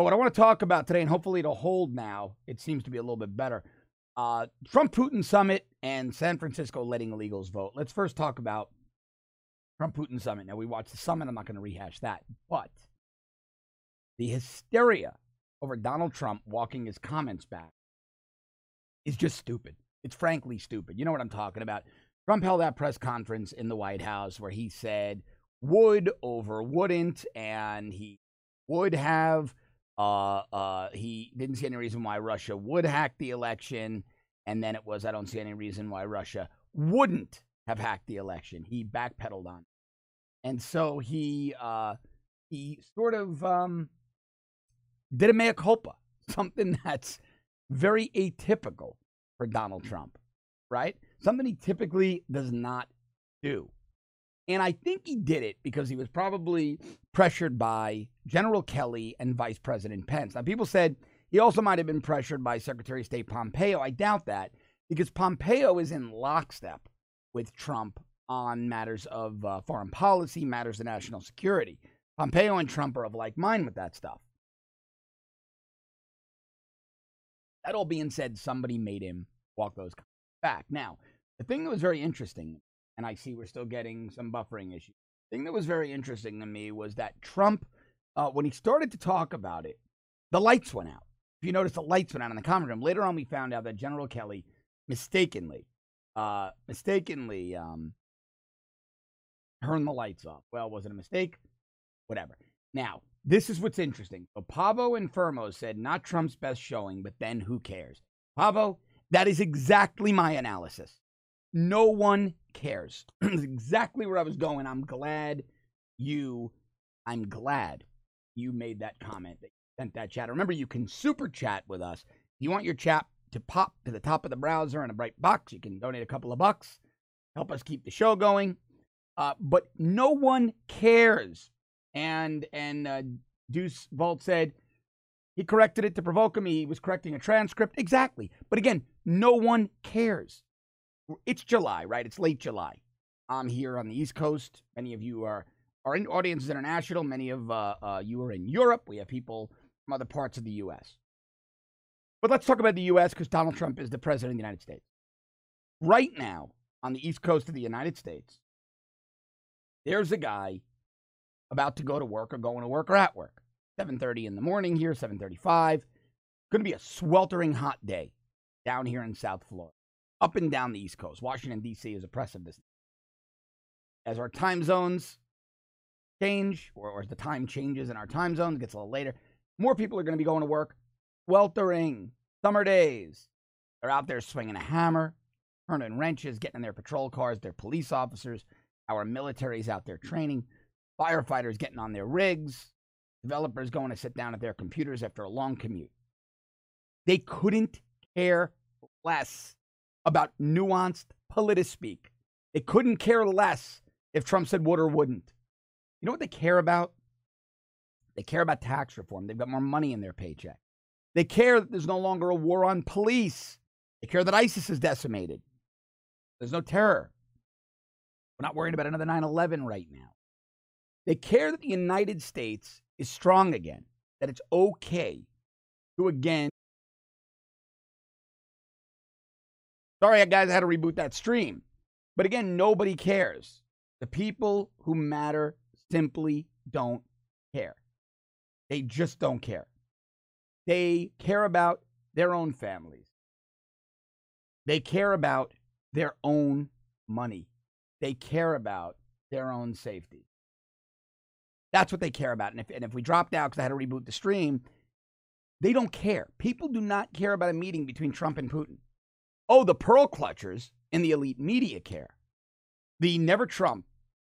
But what I want to talk about today, and hopefully it'll hold now, it seems to be a little bit better. Uh, Trump Putin summit and San Francisco letting illegals vote. Let's first talk about Trump Putin summit. Now, we watched the summit. I'm not going to rehash that. But the hysteria over Donald Trump walking his comments back is just stupid. It's frankly stupid. You know what I'm talking about. Trump held that press conference in the White House where he said would over wouldn't, and he would have. Uh, uh, he didn't see any reason why Russia would hack the election. And then it was, I don't see any reason why Russia wouldn't have hacked the election. He backpedaled on. It. And so he uh, he sort of um, did a mea culpa, something that's very atypical for Donald Trump, right? Something he typically does not do. And I think he did it because he was probably pressured by General Kelly and Vice President Pence. Now, people said he also might have been pressured by Secretary of State Pompeo. I doubt that because Pompeo is in lockstep with Trump on matters of uh, foreign policy, matters of national security. Pompeo and Trump are of like mind with that stuff. That all being said, somebody made him walk those back. Now, the thing that was very interesting, and I see we're still getting some buffering issues. The thing that was very interesting to me was that Trump, uh, when he started to talk about it, the lights went out. If you notice, the lights went out in the conference room. Later on, we found out that General Kelly mistakenly, uh, mistakenly um, turned the lights off. Well, was it a mistake? Whatever. Now, this is what's interesting. So Pavo and Fermo said not Trump's best showing, but then who cares? Pavo, that is exactly my analysis. No one cares. That's exactly where I was going. I'm glad you, I'm glad you made that comment, that you sent that chat. Remember, you can super chat with us. If you want your chat to pop to the top of the browser in a bright box, you can donate a couple of bucks, help us keep the show going. Uh, but no one cares and and uh, Deuce Vault said he corrected it to provoke him. He was correcting a transcript. Exactly. But again, no one cares. It's July, right? It's late July. I'm here on the East Coast. Many of you are our audience is international. Many of uh, uh, you are in Europe. We have people from other parts of the U.S. But let's talk about the U.S. because Donald Trump is the president of the United States. Right now, on the East Coast of the United States, there's a guy about to go to work or going to work or at work. 7:30 in the morning here, 7:35. Going to be a sweltering hot day down here in South Florida. Up and down the East Coast. Washington D.C. is oppressive this as our time zones change or, or as the time changes in our time zones gets a little later, more people are going to be going to work sweltering summer days. They're out there swinging a hammer, turning wrenches, getting in their patrol cars, their police officers, our military's out there training firefighters getting on their rigs, developers going to sit down at their computers after a long commute. They couldn't care less about nuanced politispeak. They couldn't care less if Trump said would or wouldn't. You know what they care about? They care about tax reform. They've got more money in their paycheck. They care that there's no longer a war on police. They care that ISIS is decimated. There's no terror. We're not worried about another 9 11 right now. They care that the United States is strong again, that it's okay to again. Sorry, guys, I had to reboot that stream. But again, nobody cares. The people who matter simply don't care. They just don't care. They care about their own families. They care about their own money. They care about their own safety. That's what they care about. And if, and if we dropped out because I had to reboot the stream, they don't care. People do not care about a meeting between Trump and Putin. Oh, the pearl clutchers in the elite media care. The never Trump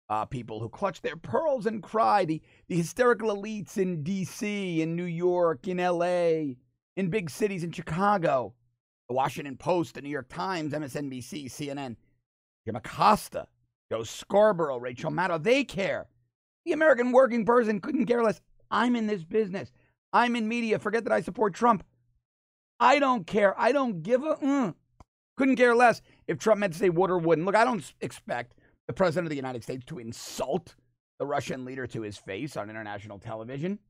uh, people who clutch their pearls and cry, the, the hysterical elites in D.C., in New York, in L.A., in big cities in Chicago, the Washington Post, the New York Times, MSNBC, CNN, Jim Acosta, Joe Scarborough, Rachel Maddow, they care. The American working person couldn't care less. I'm in this business. I'm in media. Forget that I support Trump. I don't care. I don't give a. Mm. Couldn't care less if Trump meant to say would or wouldn't. Look, I don't expect the president of the United States to insult the Russian leader to his face on international television.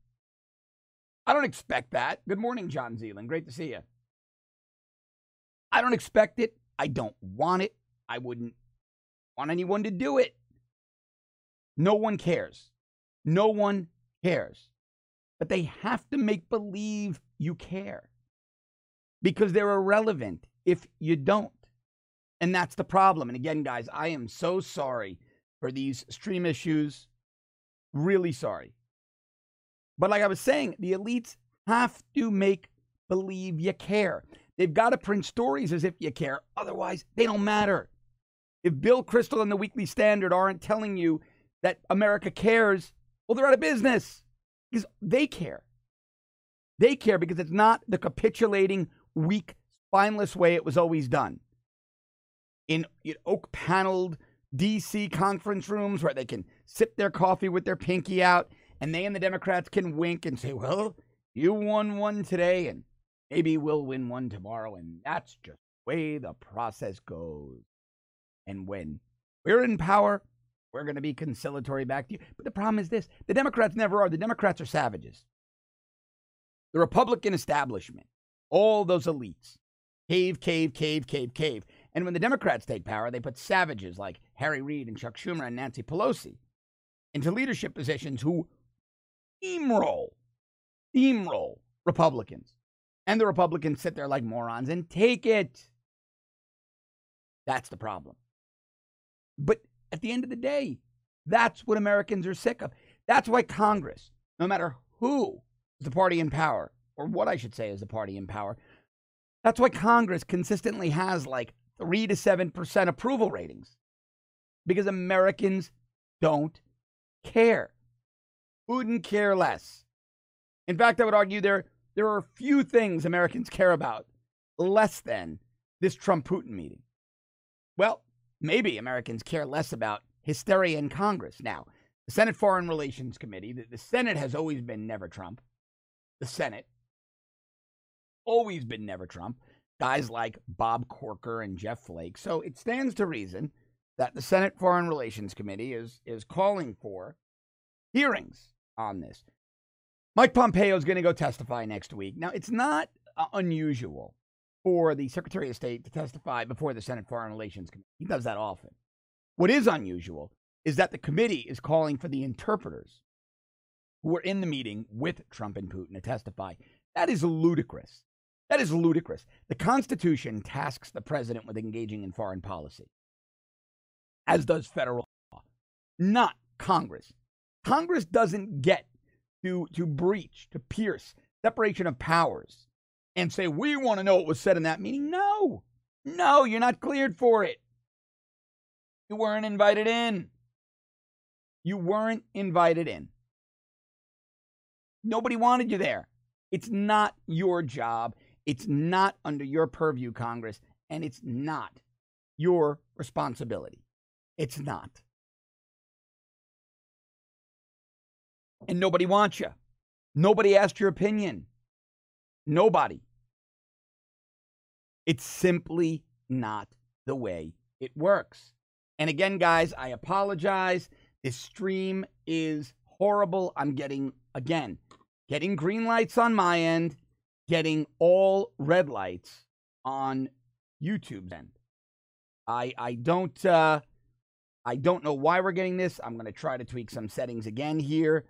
I don't expect that. Good morning, John Zealand. Great to see you. I don't expect it. I don't want it. I wouldn't want anyone to do it. No one cares. No one cares. But they have to make believe you care because they're irrelevant if you don't. And that's the problem. And again, guys, I am so sorry for these stream issues. Really sorry. But like I was saying, the elites have to make believe you care. They've got to print stories as if you care. Otherwise, they don't matter. If Bill Kristol and the Weekly Standard aren't telling you that America cares, well, they're out of business because they care. They care because it's not the capitulating, weak, spineless way it was always done in oak paneled DC conference rooms where they can sip their coffee with their pinky out and they and the Democrats can wink and say, well, you won one today and maybe we'll win one tomorrow. And that's just the way the process goes. And when we're in power, we're going to be conciliatory back to you. But the problem is this the Democrats never are. The Democrats are savages. The Republican establishment, all those elites, cave, cave, cave, cave, cave. And when the Democrats take power, they put savages like Harry Reid and Chuck Schumer and Nancy Pelosi into leadership positions who steamroll, steamroll Republicans. And the Republicans sit there like morons and take it. That's the problem. But at the end of the day, that's what Americans are sick of. That's why Congress, no matter who is the party in power, or what I should say is the party in power, that's why Congress consistently has like three to seven percent approval ratings because Americans don't care. Wouldn't care less. In fact, I would argue there there are few things Americans care about less than this Trump Putin meeting. Well, maybe Americans care less about hysteria in Congress. Now, the Senate Foreign Relations Committee, the, the Senate has always been never Trump. The Senate, always been never Trump guys like Bob Corker and Jeff Flake. So it stands to reason that the Senate Foreign Relations Committee is is calling for hearings on this. Mike Pompeo is going to go testify next week. Now, it's not uh, unusual for the Secretary of State to testify before the Senate Foreign Relations Committee. He does that often. What is unusual is that the committee is calling for the interpreters who were in the meeting with Trump and Putin to testify. That is ludicrous. That is ludicrous. The Constitution tasks the president with engaging in foreign policy, as does federal law, not Congress. Congress doesn't get to, to breach, to pierce separation of powers and say, we want to know what was said in that meeting. No, no, you're not cleared for it. You weren't invited in. You weren't invited in. Nobody wanted you there. It's not your job. It's not under your purview, Congress, and it's not your responsibility. It's not. And nobody wants you. Nobody asked your opinion. Nobody. It's simply not the way it works. And again, guys, I apologize. This stream is horrible. I'm getting, again, getting green lights on my end getting all red lights on YouTube's end. I I don't uh, I don't know why we're getting this. I'm going to try to tweak some settings again here,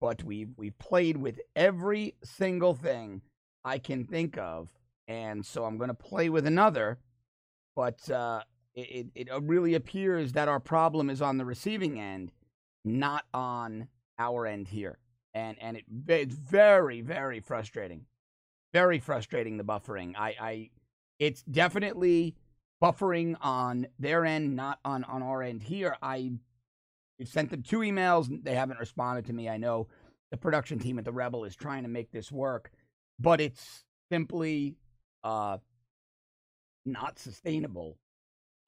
but we've we've played with every single thing I can think of, and so I'm going to play with another. But uh, it it really appears that our problem is on the receiving end, not on our end here, and and it, it's very very frustrating very frustrating the buffering. I, I it's definitely buffering on their end, not on on our end here. I sent them two emails. They haven't responded to me. I know the production team at the Rebel is trying to make this work, but it's simply uh not sustainable.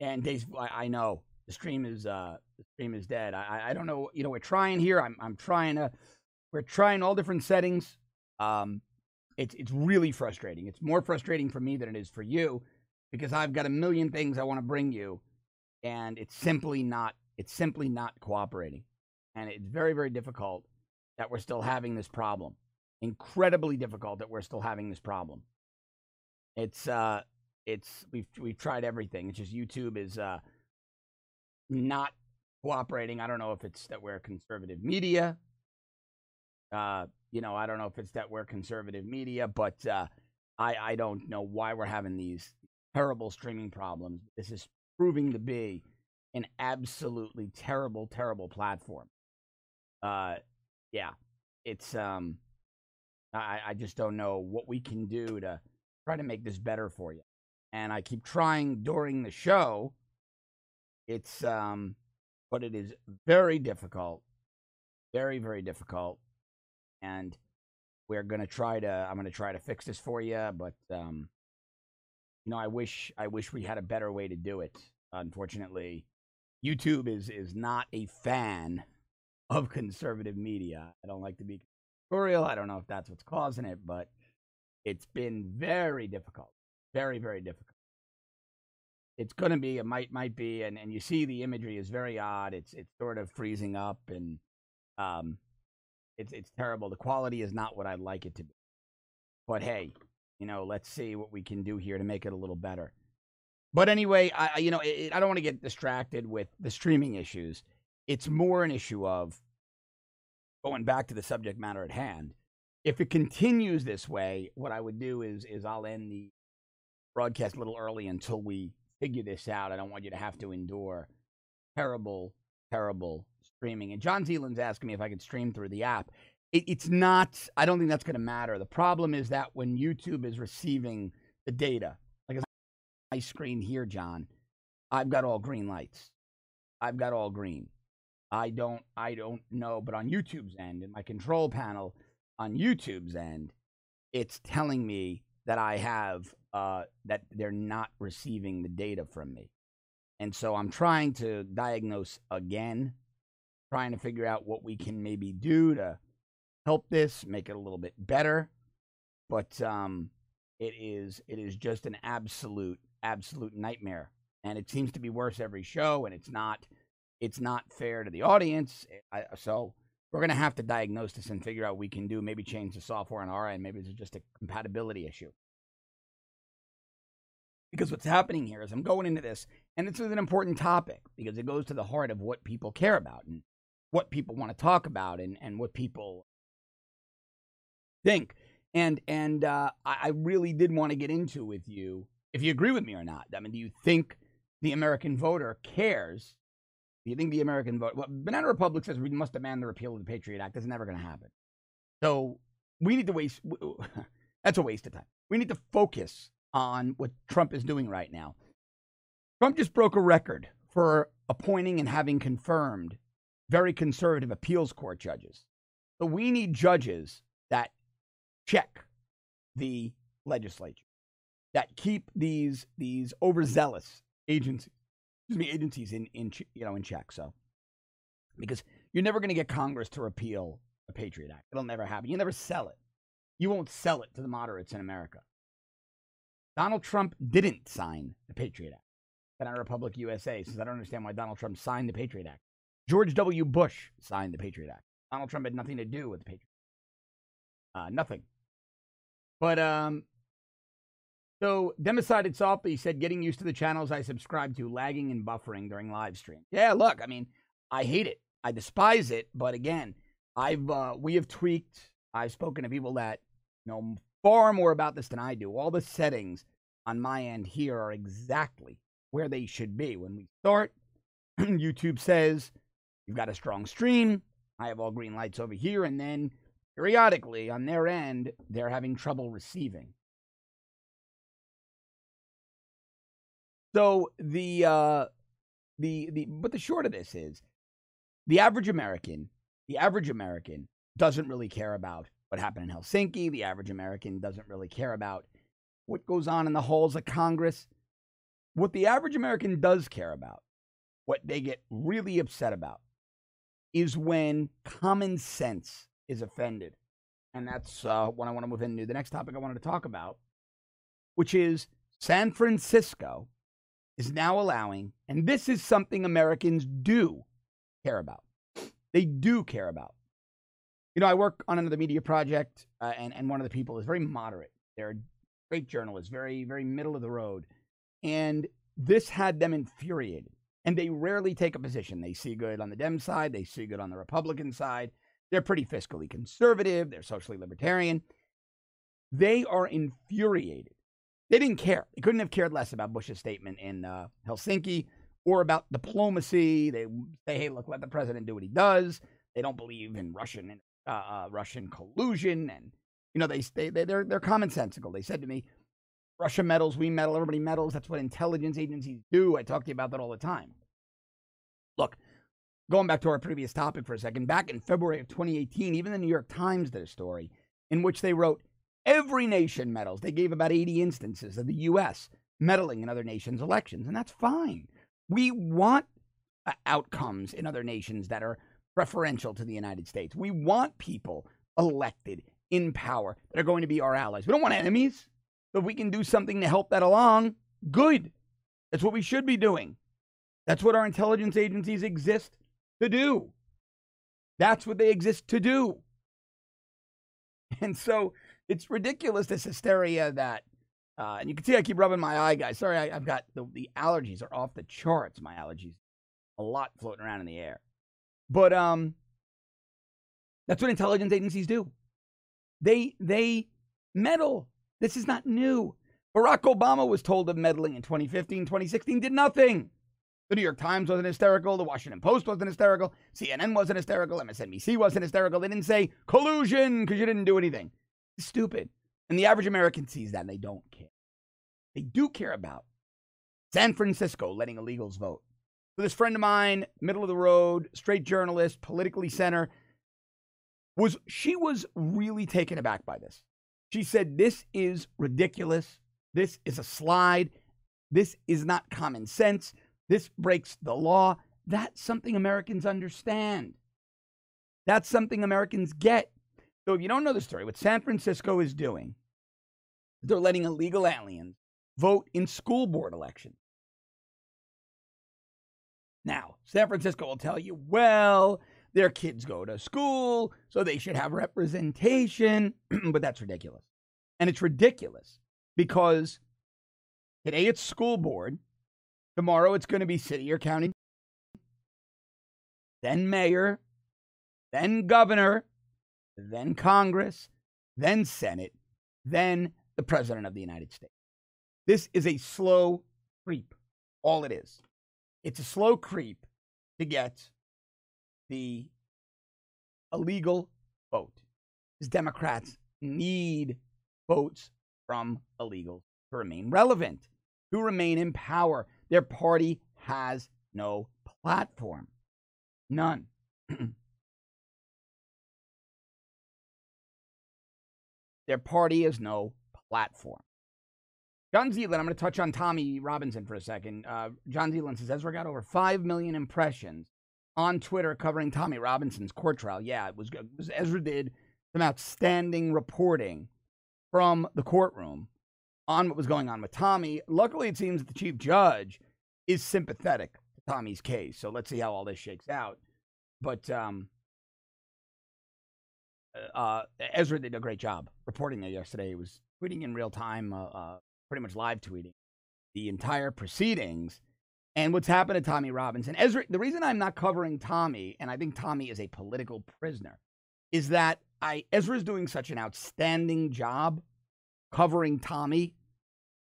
And Dave, I, I know the stream is uh the stream is dead. I I don't know. You know, we're trying here. I'm I'm trying to. We're trying all different settings. Um, it's it's really frustrating. It's more frustrating for me than it is for you because I've got a million things I want to bring you and it's simply not it's simply not cooperating. And it's very very difficult that we're still having this problem. incredibly difficult that we're still having this problem. It's uh it's we've we've tried everything. It's just YouTube is uh not cooperating. I don't know if it's that we're conservative media. Uh, you know, I don't know if it's that we're conservative media, but uh, I I don't know why we're having these terrible streaming problems. This is proving to be an absolutely terrible, terrible platform. Uh, yeah, it's um, I I just don't know what we can do to try to make this better for you. And I keep trying during the show. It's um, but it is very difficult, very very difficult, and we're gonna try to. I'm gonna try to fix this for you, but um, you know, I wish I wish we had a better way to do it. Unfortunately, YouTube is is not a fan of conservative media. I don't like to be conspiratorial. I don't know if that's what's causing it, but it's been very difficult. Very, very difficult. It's gonna be, it might might be, and, and you see the imagery is very odd. It's it's sort of freezing up and um it's it's terrible. The quality is not what I'd like it to be. But hey, you know, let's see what we can do here to make it a little better. But anyway, I you know, it, I don't want to get distracted with the streaming issues. It's more an issue of going back to the subject matter at hand. If it continues this way, what I would do is is I'll end the broadcast a little early until we figure this out. I don't want you to have to endure terrible, terrible streaming. And John Zealand's asking me if I could stream through the app it, it's not, I don't think that's going to matter. The problem is that when YouTube is receiving the data, like my screen here, John, I've got all green lights. I've got all green. I don't, I don't know, but on YouTube's end, in my control panel on YouTube's end, it's telling me that I have, uh, that they're not receiving the data from me. And so I'm trying to diagnose again, trying to figure out what we can maybe do to help this, make it a little bit better. But um, it is it is just an absolute absolute nightmare, and it seems to be worse every show, and it's not it's not fair to the audience. Eh, I, so we're gonna have to diagnose this and figure out what we can do. Maybe change the software on our end. Maybe it's just a compatibility issue. Because what's happening here is I'm going into this, and this is an important topic because it goes to the heart of what people care about and what people want to talk about and, and what people think. And and uh, I, really did want to get into with you if you agree with me or not. I mean, do you think the American voter cares? Do you think the American vote? Well, Banana Republic says we must demand the repeal of the Patriot Act. That's never going to happen. So we need to waste. That's a waste of time. We need to focus on what Trump is doing right now. Trump just broke a record for appointing and having confirmed very conservative appeals court judges. So we need judges that check the legislature that keep these these overzealous agencies excuse me agencies in in you know in check. So because you're never going to get congress to repeal the patriot act. It'll never happen. You never sell it. You won't sell it to the moderates in america. Donald trump didn't sign the patriot act. Banana Republic USA says, I don't understand why Donald Trump signed the Patriot Act. George W. Bush signed the Patriot Act. Donald Trump had nothing to do with the Patriot Act. Uh, nothing. But um, so decided softly said, getting used to the channels I subscribe to, lagging and buffering during live stream. Yeah, look, I mean, I hate it. I despise it. But again, I've uh, we have tweaked. I've spoken to people that know far more about this than I do. All the settings on my end here are exactly where they should be. When we start, YouTube says you've got a strong stream. I have all green lights over here, and then periodically on their end, they're having trouble receiving. So the uh, the the but the short of this is the average American, the average American doesn't really care about what happened in Helsinki. The average American doesn't really care about what goes on in the halls of Congress. What the average American does care about, what they get really upset about, is when common sense is offended. And that's uh, what I want to move into. The next topic I wanted to talk about, which is San Francisco is now allowing, and this is something Americans do care about. They do care about. You know, I work on another media project, uh, and and one of the people is very moderate. They're great journalists, very very middle of the road, and this had them infuriated. And they rarely take a position. They see good on the Dem side, they see good on the Republican side. They're pretty fiscally conservative, they're socially libertarian. They are infuriated. They didn't care. They couldn't have cared less about Bush's statement in uh, Helsinki or about diplomacy. They say, "Hey, look, let the president do what he does." They don't believe in Russian uh, uh, Russian collusion, and you know they they they're they're commonsensical. They said to me, "Russia meddles, we meddle, everybody meddles. That's what intelligence agencies do." I talk to you about that all the time. Look, going back to our previous topic for a second, back in February of 2018, even the New York Times did a story in which they wrote every nation meddles. They gave about 80 instances of the U.S. meddling in other nations' elections, and that's fine. We want uh, outcomes in other nations that are preferential to the United States. We want people elected in power that are going to be our allies. We don't want enemies. If we can do something to help that along, good. That's what we should be doing. That's what our intelligence agencies exist to do. That's what they exist to do. And so it's ridiculous, this hysteria that, uh, and you can see I keep rubbing my eye, guys. Sorry, I, have got the, the allergies are off the charts. My allergies, a lot floating around in the air. But um, that's what intelligence agencies do. They they meddle. This is not new. Barack Obama was told of meddling in 2015, 2016, did nothing. The New York Times wasn't hysterical. The Washington Post wasn't hysterical. CNN wasn't hysterical. MSNBC wasn't hysterical. They didn't say collusion because you didn't do anything. It's stupid. And the average American sees that and they don't care. They do care about San Francisco letting illegals vote. So this friend of mine, middle of the road, straight journalist, politically center, was she was really taken aback by this. She said, This is ridiculous. This is a slide. This is not common sense. This breaks the law. That's something Americans understand. That's something Americans get. So if you don't know the story, what San Francisco is doing, they're letting illegal aliens vote in school board elections. Now, San Francisco will tell you, well, their kids go to school, so they should have representation, but that's ridiculous. And it's ridiculous because today it's school board, tomorrow it's going to be city or county, then mayor, then governor, then Congress, then Senate, then the President of the United States. This is a slow creep, all it is. It's a slow creep to get the illegal vote. Because Democrats need votes from illegals to remain relevant, to remain in power. Their party has no platform. None. Their party has no platform. John Zealand, I'm going to touch on Tommy Robinson for a second. Uh, John Zealand says Ezra got over 5 million impressions on Twitter covering Tommy Robinson's court trial. Yeah, it was, it was Ezra did some outstanding reporting from the courtroom on what was going on with Tommy. Luckily, it seems that the chief judge is sympathetic to Tommy's case. So let's see how all this shakes out. But um, uh, Ezra did a great job reporting that yesterday. He was tweeting in real time, uh, uh, pretty much live tweeting the entire proceedings and what's happened to Tommy Robinson. Ezra, the reason I'm not covering Tommy, and I think Tommy is a political prisoner, is that I Ezra is doing such an outstanding job covering Tommy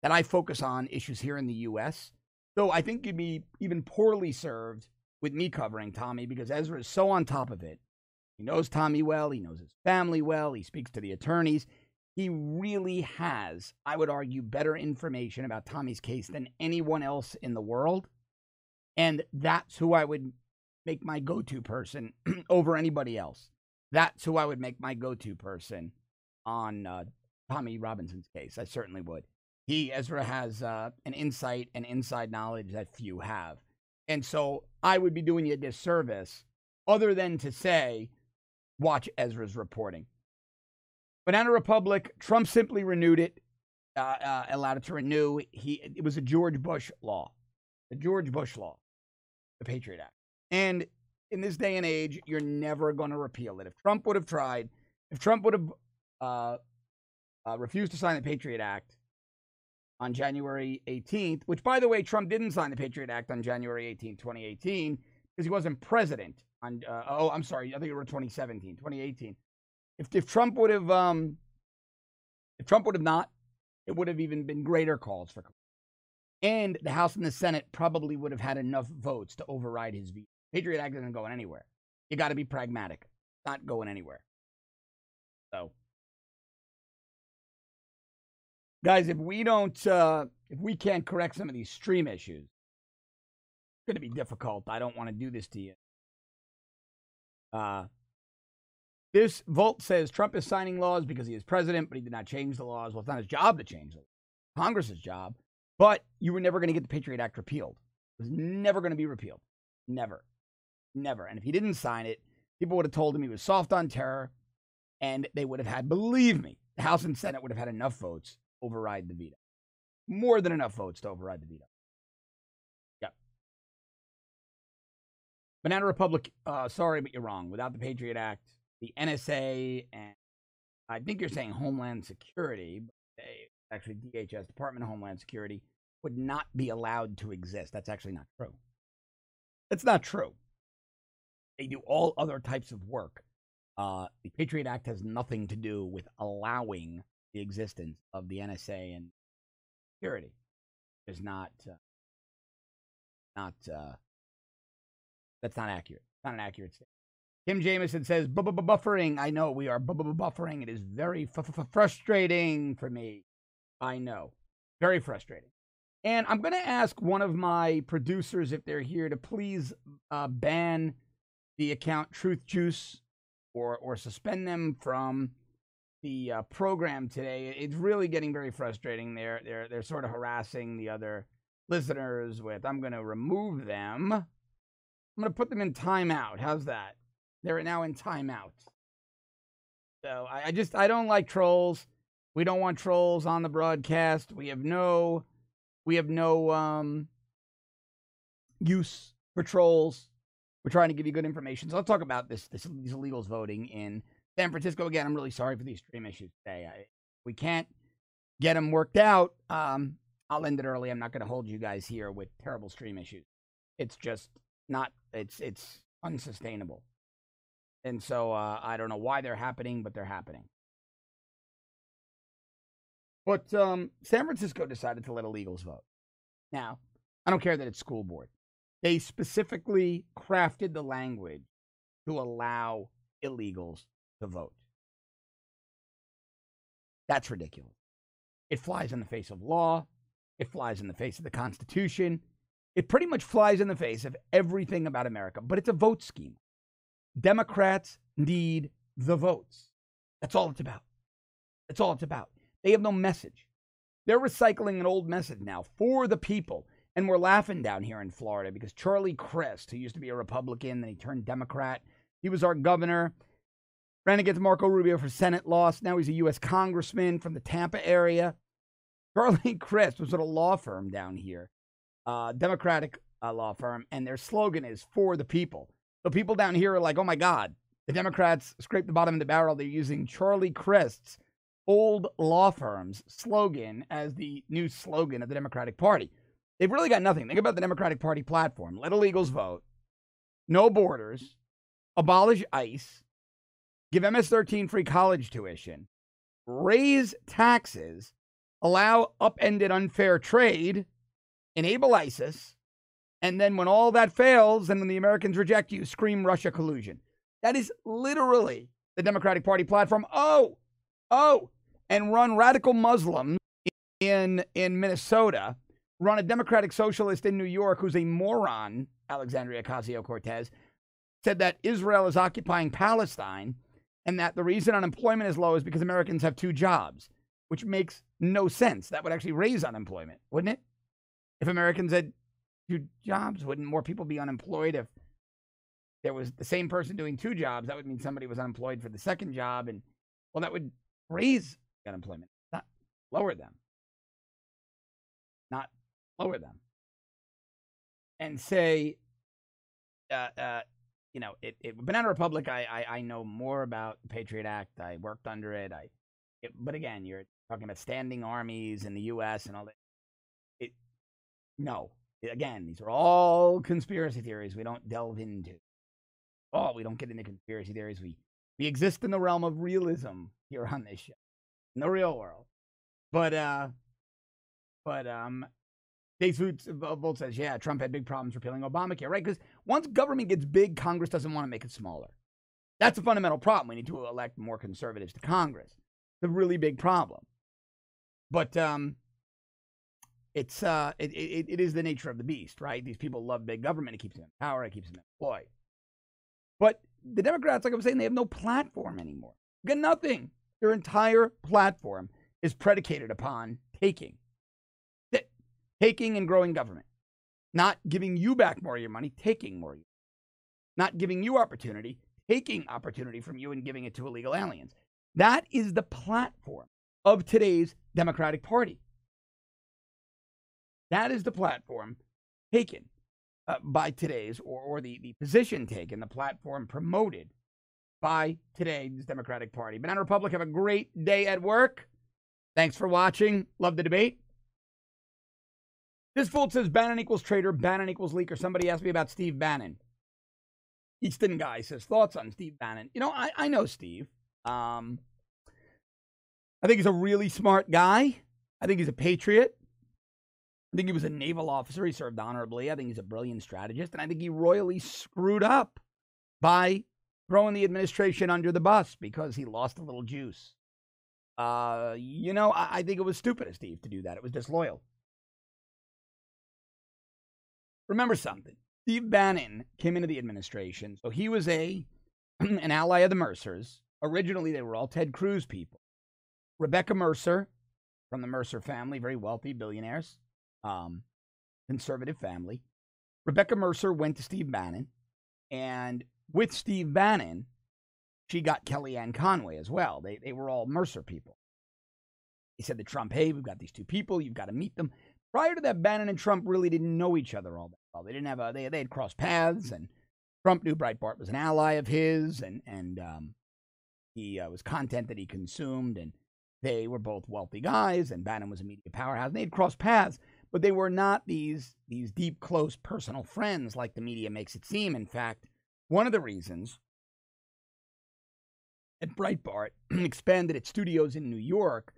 that I focus on issues here in the U.S. So I think you'd be even poorly served with me covering Tommy because Ezra is so on top of it he knows Tommy well. He knows his family well. He speaks to the attorneys. He really has, I would argue, better information about Tommy's case than anyone else in the world. And that's who I would make my go to person over anybody else. That's who I would make my go to person on uh, Tommy Robinson's case. I certainly would. He, Ezra, has uh, an insight and inside knowledge that few have. And so I would be doing you a disservice other than to say, Watch Ezra's reporting. Banana Republic, Trump simply renewed it, uh, uh, allowed it to renew. He, it was a George Bush law, the George Bush law, the Patriot Act. And in this day and age, you're never going to repeal it. If Trump would have tried, if Trump would have uh, uh, refused to sign the Patriot Act on January 18th, which, by the way, Trump didn't sign the Patriot Act on January 18th, 2018, because he wasn't president. On uh, oh, I'm sorry, I think it was 2017, 2018. If if Trump would have um, if Trump would have not, it would have even been greater calls for. And the House and the Senate probably would have had enough votes to override his veto. Patriot Act isn't going anywhere. You got to be pragmatic. Not going anywhere. So, guys, if we don't, uh, if we can't correct some of these stream issues, it's going to be difficult. I don't want to do this to you. Uh, this Volt says Trump is signing laws because he is president, but he did not change the laws. Well, it's not his job to change them. Congress's job. But you were never going to get the Patriot Act repealed. It was never going to be repealed. Never. Never. And if he didn't sign it, people would have told him he was soft on terror, and they would have had, believe me, the House and Senate would have had enough votes to override the veto. More than enough votes to override the veto. Yep. Banana Republic, uh, sorry, but you're wrong. Without the Patriot Act, the NSA and I think you're saying Homeland Security, actually DHS, Department of Homeland Security, would not be allowed to exist. That's actually not true. That's not true. They do all other types of work. Uh, the Patriot Act has nothing to do with allowing the existence of the NSA and security. Is not uh, not uh, that's not accurate. It's not an accurate statement. Kim Jameson says, buffering. I know we are buffering. It is very frustrating for me. I know. Very frustrating. And I'm going to ask one of my producers, if they're here, to please uh, ban the account Truth Juice or, or suspend them from the uh, program today. It's really getting very frustrating. They're, they're, they're sort of harassing the other listeners with, I'm going to remove them. I'm going to put them in timeout. How's that? They're now in timeout. So I, I just I don't like trolls. We don't want trolls on the broadcast. We have no we have no um use for trolls. We're trying to give you good information. So let's talk about this, this these illegals voting in San Francisco again. I'm really sorry for these stream issues today. I, we can't get them worked out. Um, I'll end it early. I'm not going to hold you guys here with terrible stream issues. It's just not. It's it's unsustainable. And so uh, I don't know why they're happening, but they're happening. But um, San Francisco decided to let illegals vote. Now, I don't care that it's school board. They specifically crafted the language to allow illegals to vote. That's ridiculous. It flies in the face of law. It flies in the face of the Constitution. It pretty much flies in the face of everything about America, but it's a vote scheme. Democrats need the votes. That's all it's about. That's all it's about. They have no message. They're recycling an old message now for the people. And we're laughing down here in Florida because Charlie Crist, who used to be a Republican, then he turned Democrat, he was our governor, ran against Marco Rubio for Senate, lost. Now he's a U.S. congressman from the Tampa area. Charlie Crist was at a law firm down here, uh, Democratic uh, law firm, and their slogan is for the people. So people down here are like, oh my God, the Democrats scraped the bottom of the barrel. They're using Charlie Crist's old law firm's slogan as the new slogan of the Democratic Party. They've really got nothing. Think about the Democratic Party platform let illegals vote, no borders, abolish ICE, give MS 13 free college tuition, raise taxes, allow upended unfair trade, enable ISIS, and then when all that fails, and when the Americans reject you, scream Russia collusion. That is literally the Democratic Party platform. Oh, oh, and run radical Muslims in in Minnesota, run a Democratic Socialist in New York who's a moron, Alexandria Ocasio Cortez, said that Israel is occupying Palestine and that the reason unemployment is low is because Americans have two jobs, which makes no sense. That would actually raise unemployment, wouldn't it? If Americans had two jobs? Wouldn't more people be unemployed if there was the same person doing two jobs? That would mean somebody was unemployed for the second job, and well, that would raise unemployment, not lower them, not lower them, and say, uh, uh, you know, it, it Banana Republic. I, I I know more about the Patriot Act. I worked under it. I, it, but again, you're talking about standing armies in the U.S. and all that. It no. Again, these are all conspiracy theories. We don't delve into. Oh, we don't get into conspiracy theories. We we exist in the realm of realism here on this show, in the real world. But uh, but um, Dave Volt says, yeah, Trump had big problems repealing Obamacare, right? Because once government gets big, Congress doesn't want to make it smaller. That's a fundamental problem. We need to elect more conservatives to Congress. A really big problem. But um, it's uh, it, it, it is the nature of the beast, right? These people love big government. It keeps them in power. It keeps them employed. But the Democrats, like I was saying, they have no platform anymore. They got nothing. Their entire platform is predicated upon taking taking and growing government, not giving you back more of your money, taking more, not giving you opportunity, taking opportunity from you and giving it to illegal aliens. That is the platform of today's Democratic Party. That is the platform taken uh, by today's, or, or the, the position taken, the platform promoted by today's Democratic Party. Banana Republic, have a great day at work. Thanks for watching. Love the debate. This fool says Bannon equals traitor, Bannon equals leaker. Somebody asked me about Steve Bannon. Easton guy says thoughts on Steve Bannon. You know, I, I know Steve. Um, I think he's a really smart guy. I think he's a patriot. I think he was a naval officer. He served honorably. I think he's a brilliant strategist. And I think he royally screwed up by throwing the administration under the bus because he lost a little juice. Uh, you know, I, I think it was stupid of Steve to do that. It was disloyal. remember something. Steve Bannon came into the administration, so he was a an ally of the Mercers. Originally, they were all Ted Cruz people. Rebecca Mercer from the Mercer family, very wealthy billionaires, um, conservative family. Rebecca Mercer went to Steve Bannon, and with Steve Bannon, she got Kellyanne Conway as well. They they were all Mercer people. He said to Trump, "Hey, we've got these two people. You've got to meet them." Prior to that, Bannon and Trump really didn't know each other all that well. They didn't have a they they had crossed paths, and Trump knew Breitbart was an ally of his, and and um, he uh, was content that he consumed, and they were both wealthy guys, and Bannon was a media powerhouse. And they had crossed paths, but they were not these these deep, close, personal friends like the media makes it seem. In fact, one of the reasons that Breitbart expanded its studios in New York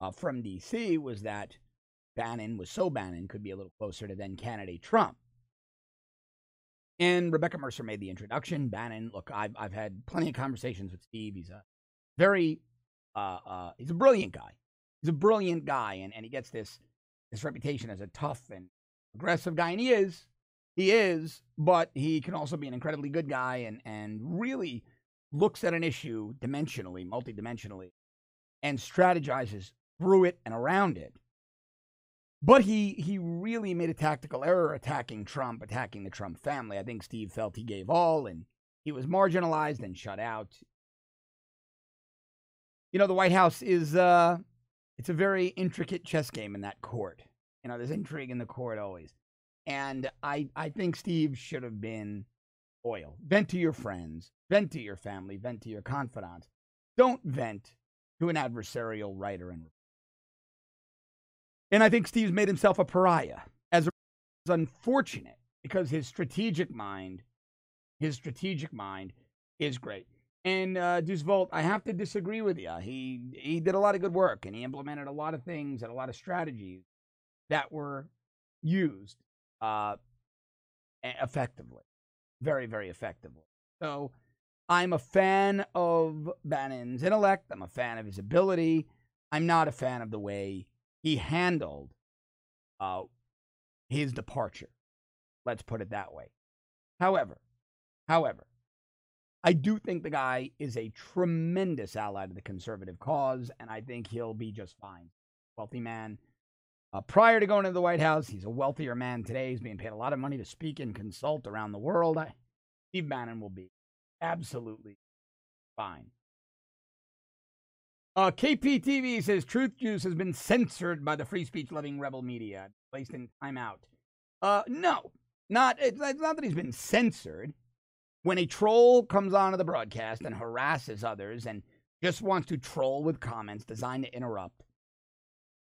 uh, from D.C. was that Bannon was so Bannon could be a little closer to then candidate Trump. And Rebecca Mercer made the introduction. Bannon, look, I've I've had plenty of conversations with Steve. He's a very uh, uh, he's a brilliant guy. He's a brilliant guy, and, and he gets this this reputation as a tough and aggressive guy, and he is. He is, but he can also be an incredibly good guy and and really looks at an issue dimensionally, multidimensionally, and strategizes through it and around it but he he really made a tactical error attacking Trump, attacking the Trump family. I think Steve felt he gave all and he was marginalized and shut out. You know, the White House is uh it's a very intricate chess game in that court. You know, there's intrigue in the court always. And I I think Steve should have been oil. Vent to your friends, vent to your family, vent to your confidants. Don't vent to an adversarial writer and and I think Steve's made himself a pariah. As it's unfortunate because his strategic mind, his strategic mind is great. And uh, I have to disagree with you. He he did a lot of good work and he implemented a lot of things and a lot of strategies that were used uh, effectively, very very effectively. So I'm a fan of Bannon's intellect. I'm a fan of his ability. I'm not a fan of the way he handled uh, his departure. Let's put it that way. However, however, I do think the guy is a tremendous ally to the conservative cause, and I think he'll be just fine. Wealthy man. Uh, prior to going to the White House, he's a wealthier man today. He's being paid a lot of money to speak and consult around the world. I, Steve Bannon will be absolutely fine. Uh, KPTV says Truth Juice has been censored by the free speech loving rebel media, placed in timeout. Uh, no, not it's, it's not that he's been censored. When a troll comes onto the broadcast and harasses others and just wants to troll with comments designed to interrupt,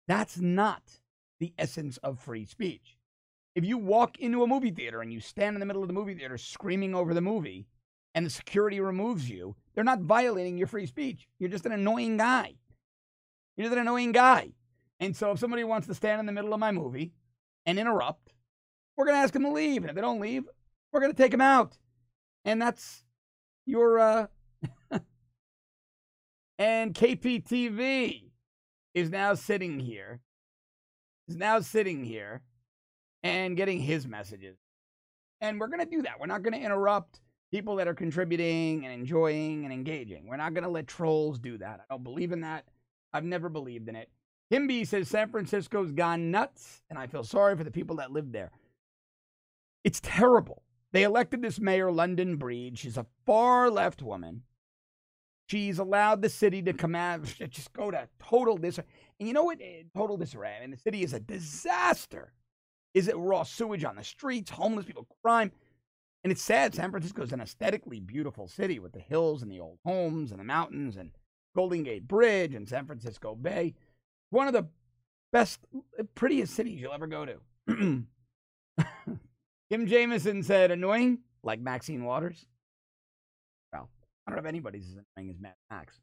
that's not the essence of free speech. If you walk into a movie theater and you stand in the middle of the movie theater screaming over the movie and the security removes you, they're not violating your free speech. You're just an annoying guy. You're just an annoying guy. And so if somebody wants to stand in the middle of my movie and interrupt, we're going to ask them to leave. And if they don't leave, we're going to take them out. And that's your. Uh... and KPTV is now sitting here, is now sitting here and getting his messages. And we're going to do that. We're not going to interrupt people that are contributing and enjoying and engaging. We're not going to let trolls do that. I don't believe in that. I've never believed in it. Kimby says San Francisco's gone nuts, and I feel sorry for the people that live there. It's terrible. They elected this mayor, London Breed. She's a far left woman. She's allowed the city to come out, just go to total disarray. And you know what? Eh, total disarray. I mean, the city is a disaster. Is it raw sewage on the streets, homeless people, crime? And it's sad. San Francisco is an aesthetically beautiful city with the hills and the old homes and the mountains and Golden Gate Bridge and San Francisco Bay. One of the best, prettiest cities you'll ever go to. Kim Jameson said, annoying, like Maxine Waters. Well, I don't know if anybody's as annoying as Mad Max.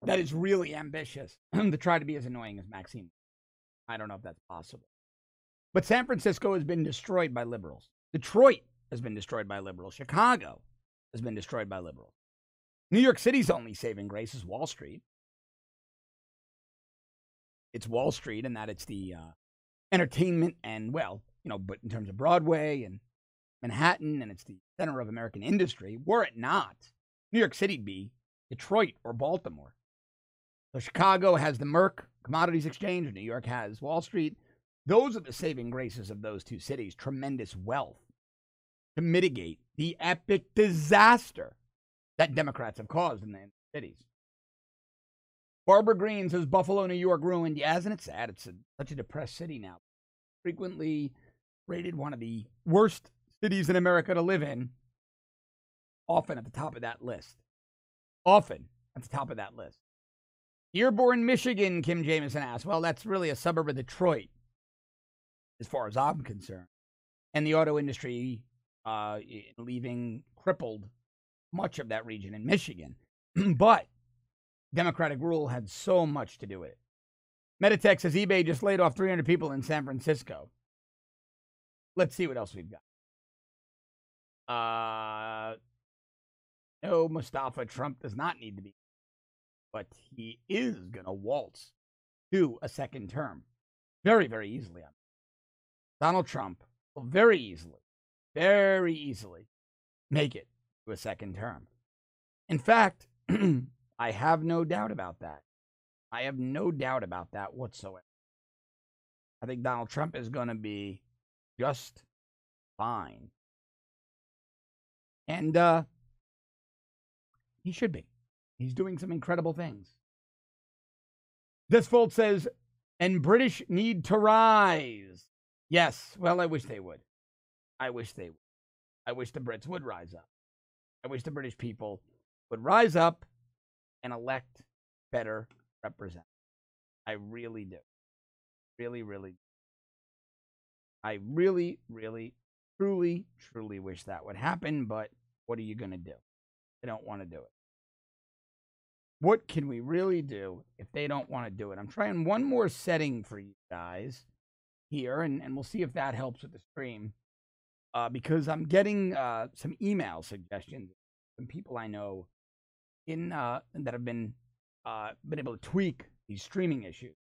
That is really ambitious to try to be as annoying as Maxine. I don't know if that's possible. But San Francisco has been destroyed by liberals. Detroit has been destroyed by liberals. Chicago has been destroyed by liberals. New York City's only saving grace is Wall Street. It's Wall Street and that it's the uh, entertainment and, well, you know, but in terms of Broadway and Manhattan and it's the center of American industry. Were it not, New York City'd be Detroit or Baltimore. So Chicago has the Merc Commodities Exchange, New York has Wall Street. Those are the saving graces of those two cities. Tremendous wealth to mitigate the epic disaster that Democrats have caused in the cities. Barbara Green says Buffalo, New York ruined. Yeah, isn't it sad? It's a, such a depressed city now. Frequently rated one of the worst cities in America to live in. Often at the top of that list. Often at the top of that list. Dearborn, Michigan, Kim Jameson asked. Well, that's really a suburb of Detroit, as far as I'm concerned. And the auto industry uh, leaving crippled much of that region in Michigan. but Democratic rule had so much to do with it. Meditech says eBay just laid off 300 people in San Francisco. Let's see what else we've got. Uh, no, Mustafa Trump does not need to be, but he is going to waltz to a second term very, very easily. Donald Trump will very easily, very easily make it to a second term. In fact, I have no doubt about that. I have no doubt about that whatsoever. I think Donald Trump is going to be just fine. And uh, he should be. He's doing some incredible things. This Fold says, and British need to rise. Yes, well, I wish they would. I wish they would. I wish the Brits would rise up. I wish the British people would rise up and elect better representatives. I really do. Really, really. I really, really, truly, truly wish that would happen, but what are you going to do? They don't want to do it. What can we really do if they don't want to do it? I'm trying one more setting for you guys here, and, and we'll see if that helps with the stream uh, because I'm getting uh, some email suggestions from people I know in uh, that have been uh, been able to tweak these streaming issues.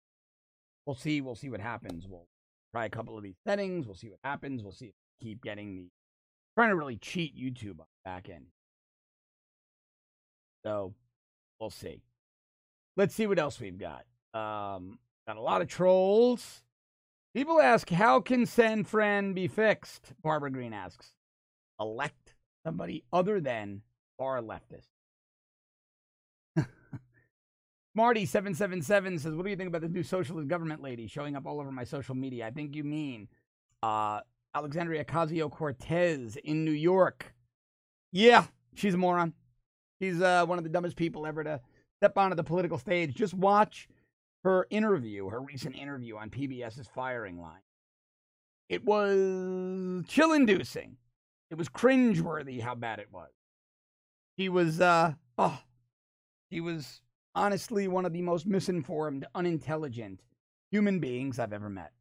We'll see. We'll see what happens. We'll try a couple of these settings. We'll see what happens. We'll see if we keep getting the trying to really cheat YouTube on the back end. So we'll see. Let's see what else we've got. Um, got a lot of trolls. People ask, how can San Fran be fixed? Barbara Green asks. Elect somebody other than far leftist. Marty777 says, What do you think about the new socialist government lady showing up all over my social media? I think you mean uh, Alexandria Ocasio Cortez in New York. Yeah, she's a moron. She's uh, one of the dumbest people ever to step onto the political stage. Just watch her interview, her recent interview on PBS's Firing Line. It was chill inducing. It was cringeworthy how bad it was. He was, uh, oh, he was honestly one of the most misinformed, unintelligent human beings I've ever met.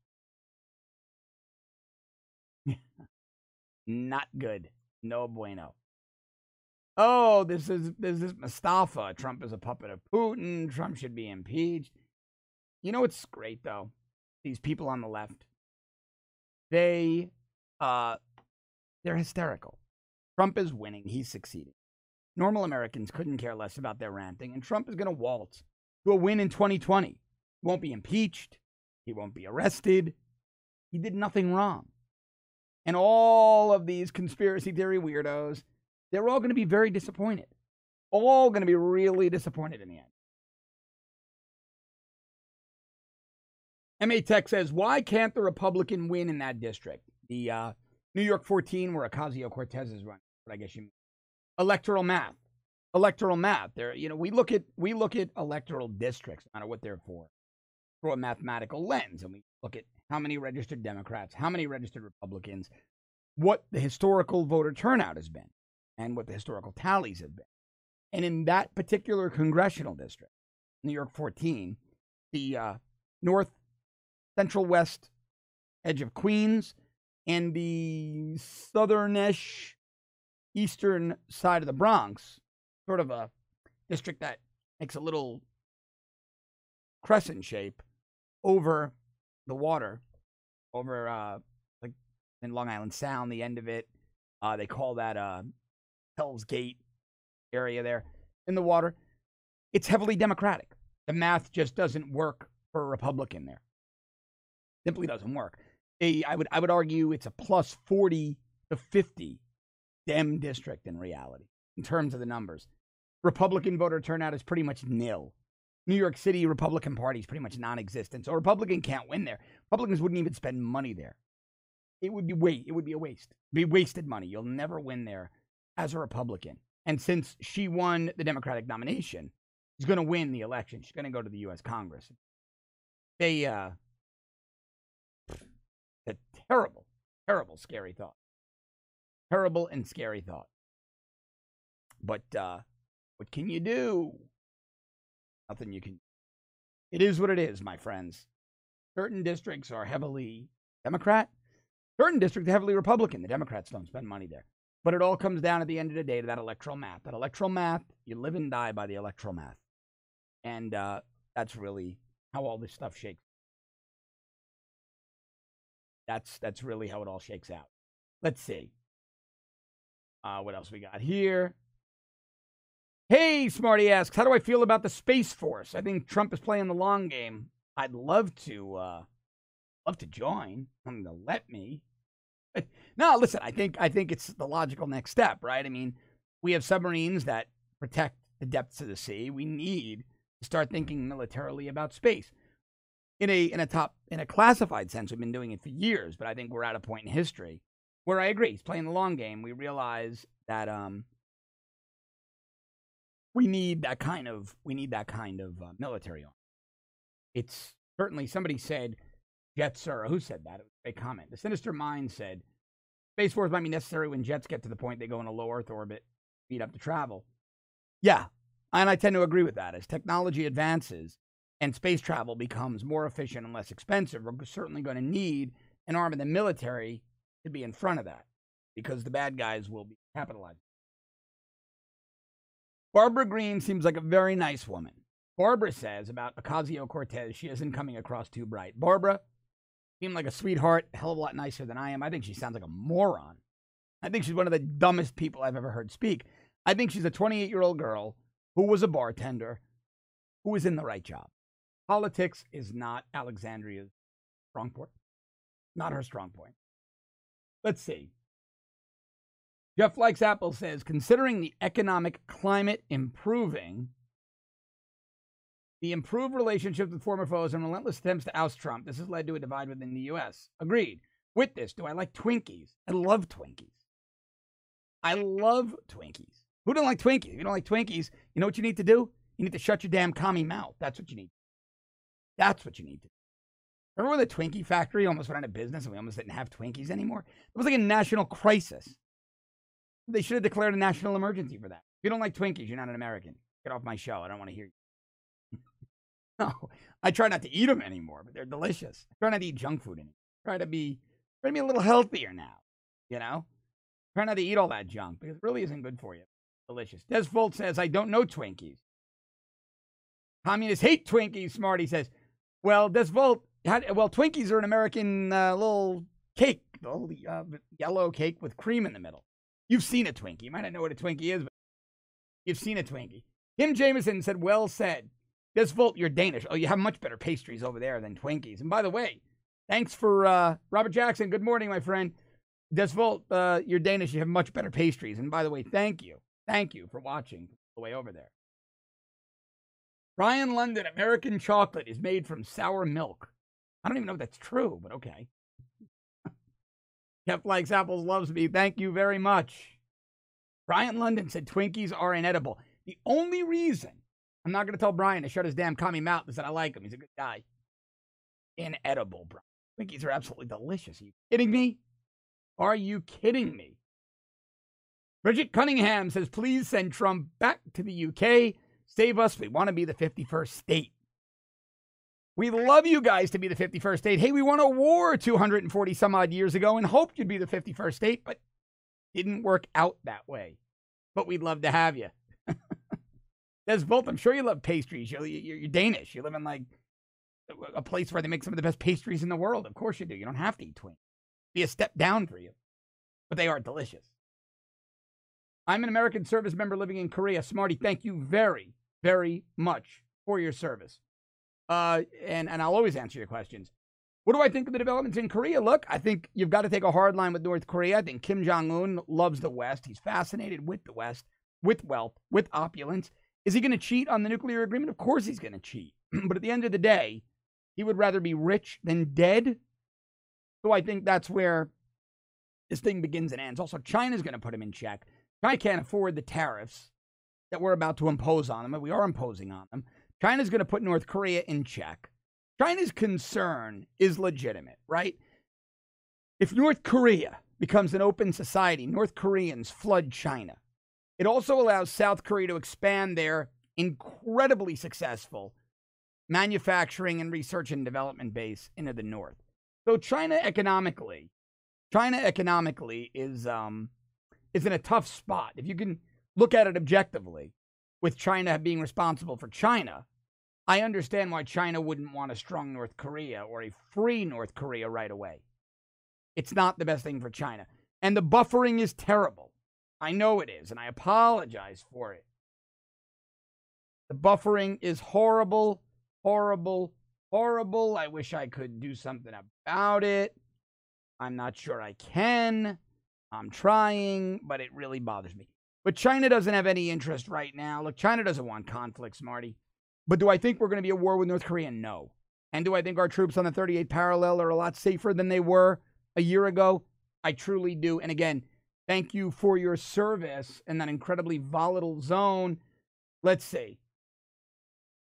Not good. No bueno. Oh, this is this is Mustafa. Trump is a puppet of Putin. Trump should be impeached. You know what's great though? These people on the left, they uh they're hysterical. Trump is winning. He's succeeding. Normal Americans couldn't care less about their ranting, and Trump is going to waltz to a win in 2020. He won't be impeached. He won't be arrested. He did nothing wrong. And all of these conspiracy theory weirdos, they're all going to be very disappointed. All going to be really disappointed in the end. MA Tech says, why can't the Republican win in that district? The uh, New York 14, where Ocasio Cortez is running. But I guess you mean electoral math. Electoral math. There, you know, we look at we look at electoral districts, no matter what they're for, through a mathematical lens, and we look at how many registered Democrats, how many registered Republicans, what the historical voter turnout has been, and what the historical tallies have been. And in that particular congressional district, New York 14, the uh, north central west edge of Queens and the southernish eastern side of the Bronx, sort of a district that makes a little crescent shape over the water, over uh, like in Long Island Sound, the end of it. Uh, they call that uh, Hell's Gate area there in the water. It's heavily Democratic. The math just doesn't work for a Republican there. Simply doesn't work. I would I would argue it's a plus forty to fifty Dem district in reality, in terms of the numbers. Republican voter turnout is pretty much nil. New York City Republican Party is pretty much non existent. So Republican can't win there. Republicans wouldn't even spend money there. It would be wait, it would be a waste. It'd be wasted money. You'll never win there as a Republican. And since she won the Democratic nomination, she's going to win the election. She's going to go to the U.S. Congress. They, uh, a terrible, terrible, scary thought. Terrible and scary thought. But uh, what can you do? Nothing you can. It is what it is, my friends. Certain districts are heavily Democrat. Certain districts are heavily Republican. The Democrats don't spend money there. But it all comes down at the end of the day to that electoral math. That electoral math, you live and die by the electoral math. And uh, that's really how all this stuff shakes. That's that's really how it all shakes out. Let's see. Uh, what else we got here? Hey, Smarty asks, how do I feel about the Space Force? I think Trump is playing the long game. I'd love to, uh, love to join. I'm to let me. no, listen, I think I think it's the logical next step, right? I mean, we have submarines that protect the depths of the sea. We need to start thinking militarily about space. In a in a top in a classified sense, we've been doing it for years, but I think we're at a point in history where I agree, he's playing the long game. We realize that um, we need that kind of we need that kind of uh, military arm. It's certainly somebody said jets are who said that? It was a comment. The sinister mind said space force might be necessary when jets get to the point they go in a low Earth orbit, speed up to travel. Yeah, and I tend to agree with that. As technology advances and space travel becomes more efficient and less expensive, we're certainly going to need an arm of the military to be in front of that because the bad guys will be capitalizing. Barbara Green seems like a very nice woman. Barbara says about Ocasio Cortez, she isn't coming across too bright. Barbara seemed like a sweetheart, a hell of a lot nicer than I am. I think she sounds like a moron. I think she's one of the dumbest people I've ever heard speak. I think she's a 28 year old girl who was a bartender who was in the right job. Politics is not Alexandria's strong point, not her strong point. Let's see. Jeff Likes Apple says, considering the economic climate improving, the improved relationship with former foes and relentless attempts to oust Trump, this has led to a divide within the U.S. Agreed. with this, do I like Twinkies? I love Twinkies. I love Twinkies. Who doesn't like Twinkies? If you don't like Twinkies, you know what you need to do? You need to shut your damn commie mouth. That's what you need. That's what you need to do. Remember when the Twinkie factory almost went out of business and we almost didn't have Twinkies anymore? It was like a national crisis. They should have declared a national emergency for that. If you don't like Twinkies, you're not an American. Get off my show. I don't want to hear you. no, I try not to eat them anymore, but they're delicious. I try not to eat junk food anymore. I try to be, try to be a little healthier now. You know, try not to eat all that junk because it really isn't good for you. Delicious. Des Volt says, "I don't know Twinkies." Communists hate Twinkies. Smarty says, "Well, Des Volt, well, Twinkies are an American uh, little cake, little uh, yellow cake with cream in the middle. You've seen a Twinkie. You might not know what a Twinkie is, but you've seen a Twinkie." Kim Jameson said, "Well said." Des Volt, you're Danish. Oh, you have much better pastries over there than Twinkies. And by the way, thanks for uh, Robert Jackson. Good morning, my friend. Des Volt, uh, you're Danish. You have much better pastries. And by the way, thank you. Thank you for watching the way over there. Brian London, American chocolate is made from sour milk. I don't even know if that's true, but okay. Kept likes apples, loves me. Thank you very much. Brian London said Twinkies are inedible. The only reason I'm not going to tell Brian to shut his damn commie mouth is that I like him. He's a good guy. Inedible, bro. Twinkies are absolutely delicious. Are you kidding me? Are you kidding me? Bridget Cunningham says, please send Trump back to the UK. Save us. We want to be the 51st state. We love you guys to be the 51st state. Hey, we won a war 240 some odd years ago and hoped you'd be the 51st state, but didn't work out that way. But we'd love to have you. There's both. I'm sure you love pastries. You're, you're, Danish. You live in like a place where they make some of the best pastries in the world. Of course you do. You don't have to eat twins. Be a step down for you, but they are delicious. I'm an American service member living in Korea. Smarty, thank you very, very much for your service. Uh, and, and I'll always answer your questions. What do I think of the developments in Korea? Look, I think you've got to take a hard line with North Korea. I think Kim Jong un loves the West. He's fascinated with the West, with wealth, with opulence. Is he going to cheat on the nuclear agreement? Of course he's going to cheat. but at the end of the day, he would rather be rich than dead. So I think that's where this thing begins and ends. Also, China's going to put him in check. China can't afford the tariffs that we're about to impose on them, and we are imposing on them. China's going to put North Korea in check. China's concern is legitimate, right? If North Korea becomes an open society, North Koreans flood China. It also allows South Korea to expand their incredibly successful manufacturing and research and development base into the north. So China economically, China economically is um, is in a tough spot. If you can look at it objectively, with China being responsible for China, I understand why China wouldn't want a strong North Korea or a free North Korea right away. It's not the best thing for China. And the buffering is terrible. I know it is, and I apologize for it. The buffering is horrible, horrible, horrible. I wish I could do something about it. I'm not sure I can. I'm trying, but it really bothers me. But China doesn't have any interest right now. Look, China doesn't want conflicts, Marty. But do I think we're going to be at war with North Korea? No. And do I think our troops on the 38th parallel are a lot safer than they were a year ago? I truly do. And again, thank you for your service in that incredibly volatile zone. Let's see.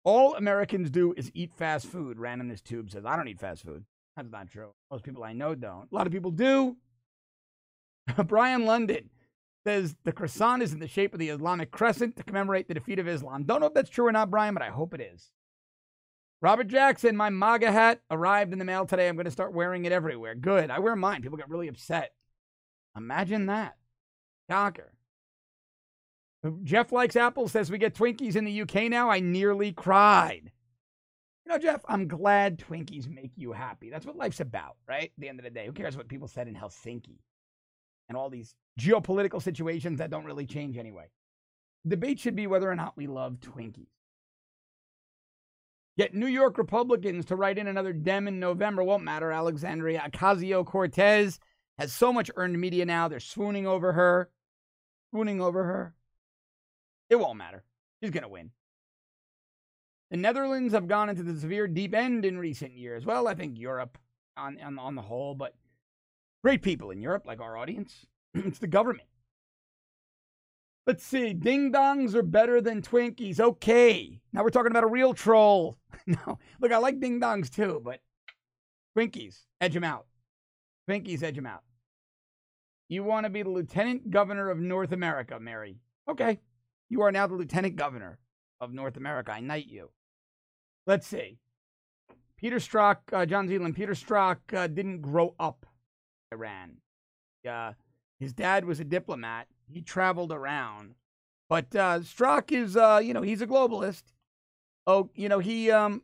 All Americans do is eat fast food. Ran in this tube says, I don't eat fast food. That's not true. Most people I know don't. A lot of people do. Brian London says the croissant is in the shape of the Islamic crescent to commemorate the defeat of Islam. Don't know if that's true or not, Brian, but I hope it is. Robert Jackson, my MAGA hat arrived in the mail today. I'm going to start wearing it everywhere. Good. I wear mine. People get really upset. Imagine that. Shocker. Uh, Jeff likes apples, says we get Twinkies in the UK now. I nearly cried. You know, Jeff, I'm glad Twinkies make you happy. That's what life's about, right? At the end of the day, who cares what people said in Helsinki? And all these geopolitical situations that don't really change anyway. Debate should be whether or not we love Twinkies. Get New York Republicans to write in another Dem in November won't matter. Alexandria Ocasio Cortez has so much earned media now. They're swooning over her. Swooning over her. It won't matter. She's going to win. The Netherlands have gone into the severe deep end in recent years. Well, I think Europe on, on, on the whole, but Great people in Europe, like our audience. it's the government. Let's see. Ding dongs are better than Twinkies. Okay. Now we're talking about a real troll. no. Look, I like ding dongs too, but Twinkies, edge them out. Twinkies, edge them out. You want to be the lieutenant governor of North America, Mary. Okay. You are now the lieutenant governor of North America. I knight you. Let's see. Peter Strzok, uh, John Zealand, Peter Strzok uh, didn't grow up Iran. Uh, his dad was a diplomat he traveled around. But uh, Strzok is, uh, you know, he's a globalist. Oh, you know, he, um,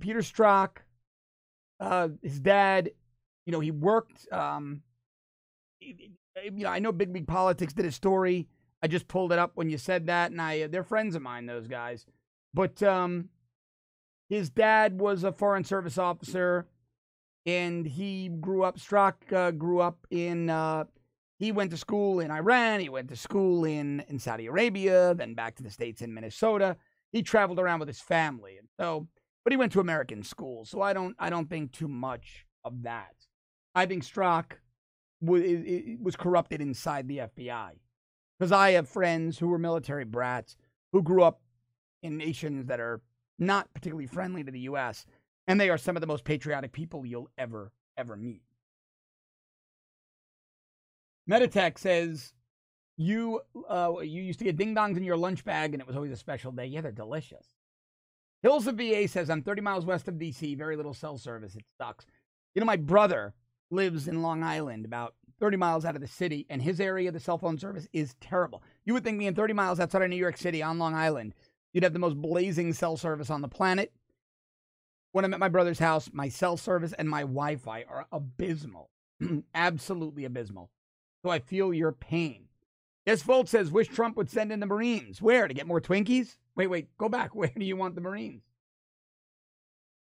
Peter Strzok, uh, his dad, you know, he worked. Um, you know, I know Big League Politics did a story. I just pulled it up when you said that, and I they're friends of mine, those guys. But um, his dad was a foreign service officer, and he grew up. Strzok uh, grew up in uh, he went to school in Iran, he went to school in, in Saudi Arabia, then back to the States in Minnesota. He traveled around with his family. And so, but he went to American schools. So I don't I don't think too much of that. I think Strzok was, was corrupted inside the FBI. Because I have friends who were military brats who grew up in nations that are not particularly friendly to the US, and they are some of the most patriotic people you'll ever, ever meet. Meditech says you uh, you used to get ding dongs in your lunch bag, and it was always a special day. Yeah, they're delicious. Hills of VA says I'm 30 miles west of DC. Very little cell service. It sucks. You know, my brother lives in Long Island, about 30 miles out of the city, and his area, the cell phone service is terrible. You would think being 30 miles outside of New York City on Long Island, you'd have the most blazing cell service on the planet. When I'm at my brother's house, my cell service and my Wi Fi are abysmal. Absolutely abysmal. So I feel your pain. Yes, Volt says, wish Trump would send in the Marines. Where? To get more Twinkies? Wait, wait, go back. Where do you want the Marines?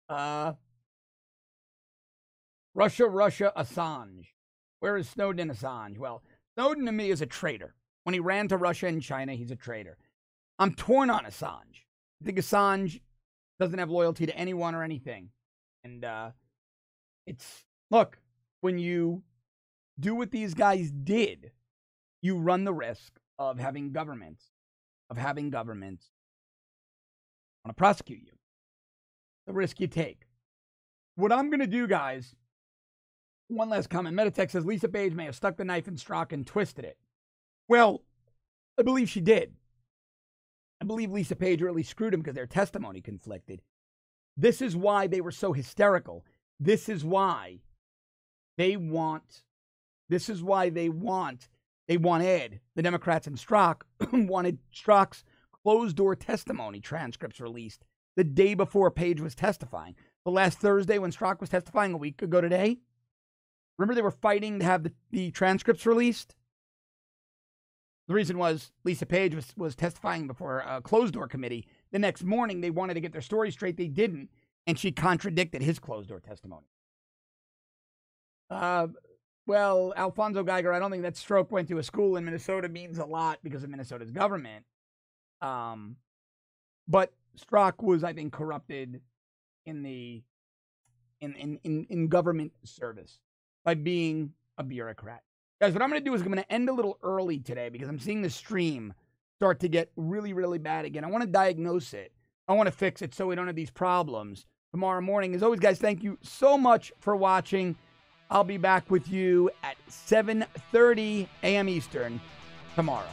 Uh, Russia, Russia, Assange. Where is Snowden Assange? Well, Snowden to me is a traitor. When he ran to Russia and China, he's a traitor. I'm torn on Assange. I think Assange doesn't have loyalty to anyone or anything. And uh, it's, look, when you do what these guys did, you run the risk of having governments, of having governments want to prosecute you. The risk you take. What I'm going to do, guys, one last comment. Meditech says Lisa Page may have stuck the knife in Strzok and twisted it. Well, I believe she did. I believe Lisa Page really screwed him because their testimony conflicted. This is why they were so hysterical. This is why they want this is why they want they want Ed, the Democrats and Strzok wanted Strzok's closed door testimony transcripts released the day before Page was testifying. The last Thursday when Strzok was testifying a week ago today. Remember they were fighting to have the, the transcripts released? The reason was Lisa Page was, was testifying before a closed door committee. The next morning, they wanted to get their story straight. They didn't. And she contradicted his closed door testimony. Uh, well, Alfonso Geiger, I don't think that Strzok went to a school in Minnesota means a lot because of Minnesota's government. Um, but Strzok was, I think, corrupted in the in, in, in, in government service by being a bureaucrat. Guys, what I'm going to do is I'm going to end a little early today because I'm seeing the stream start to get really, really bad again. I want to diagnose it. I want to fix it so we don't have these problems tomorrow morning. As always, guys, thank you so much for watching. I'll be back with you at 7:30 a.m. Eastern tomorrow.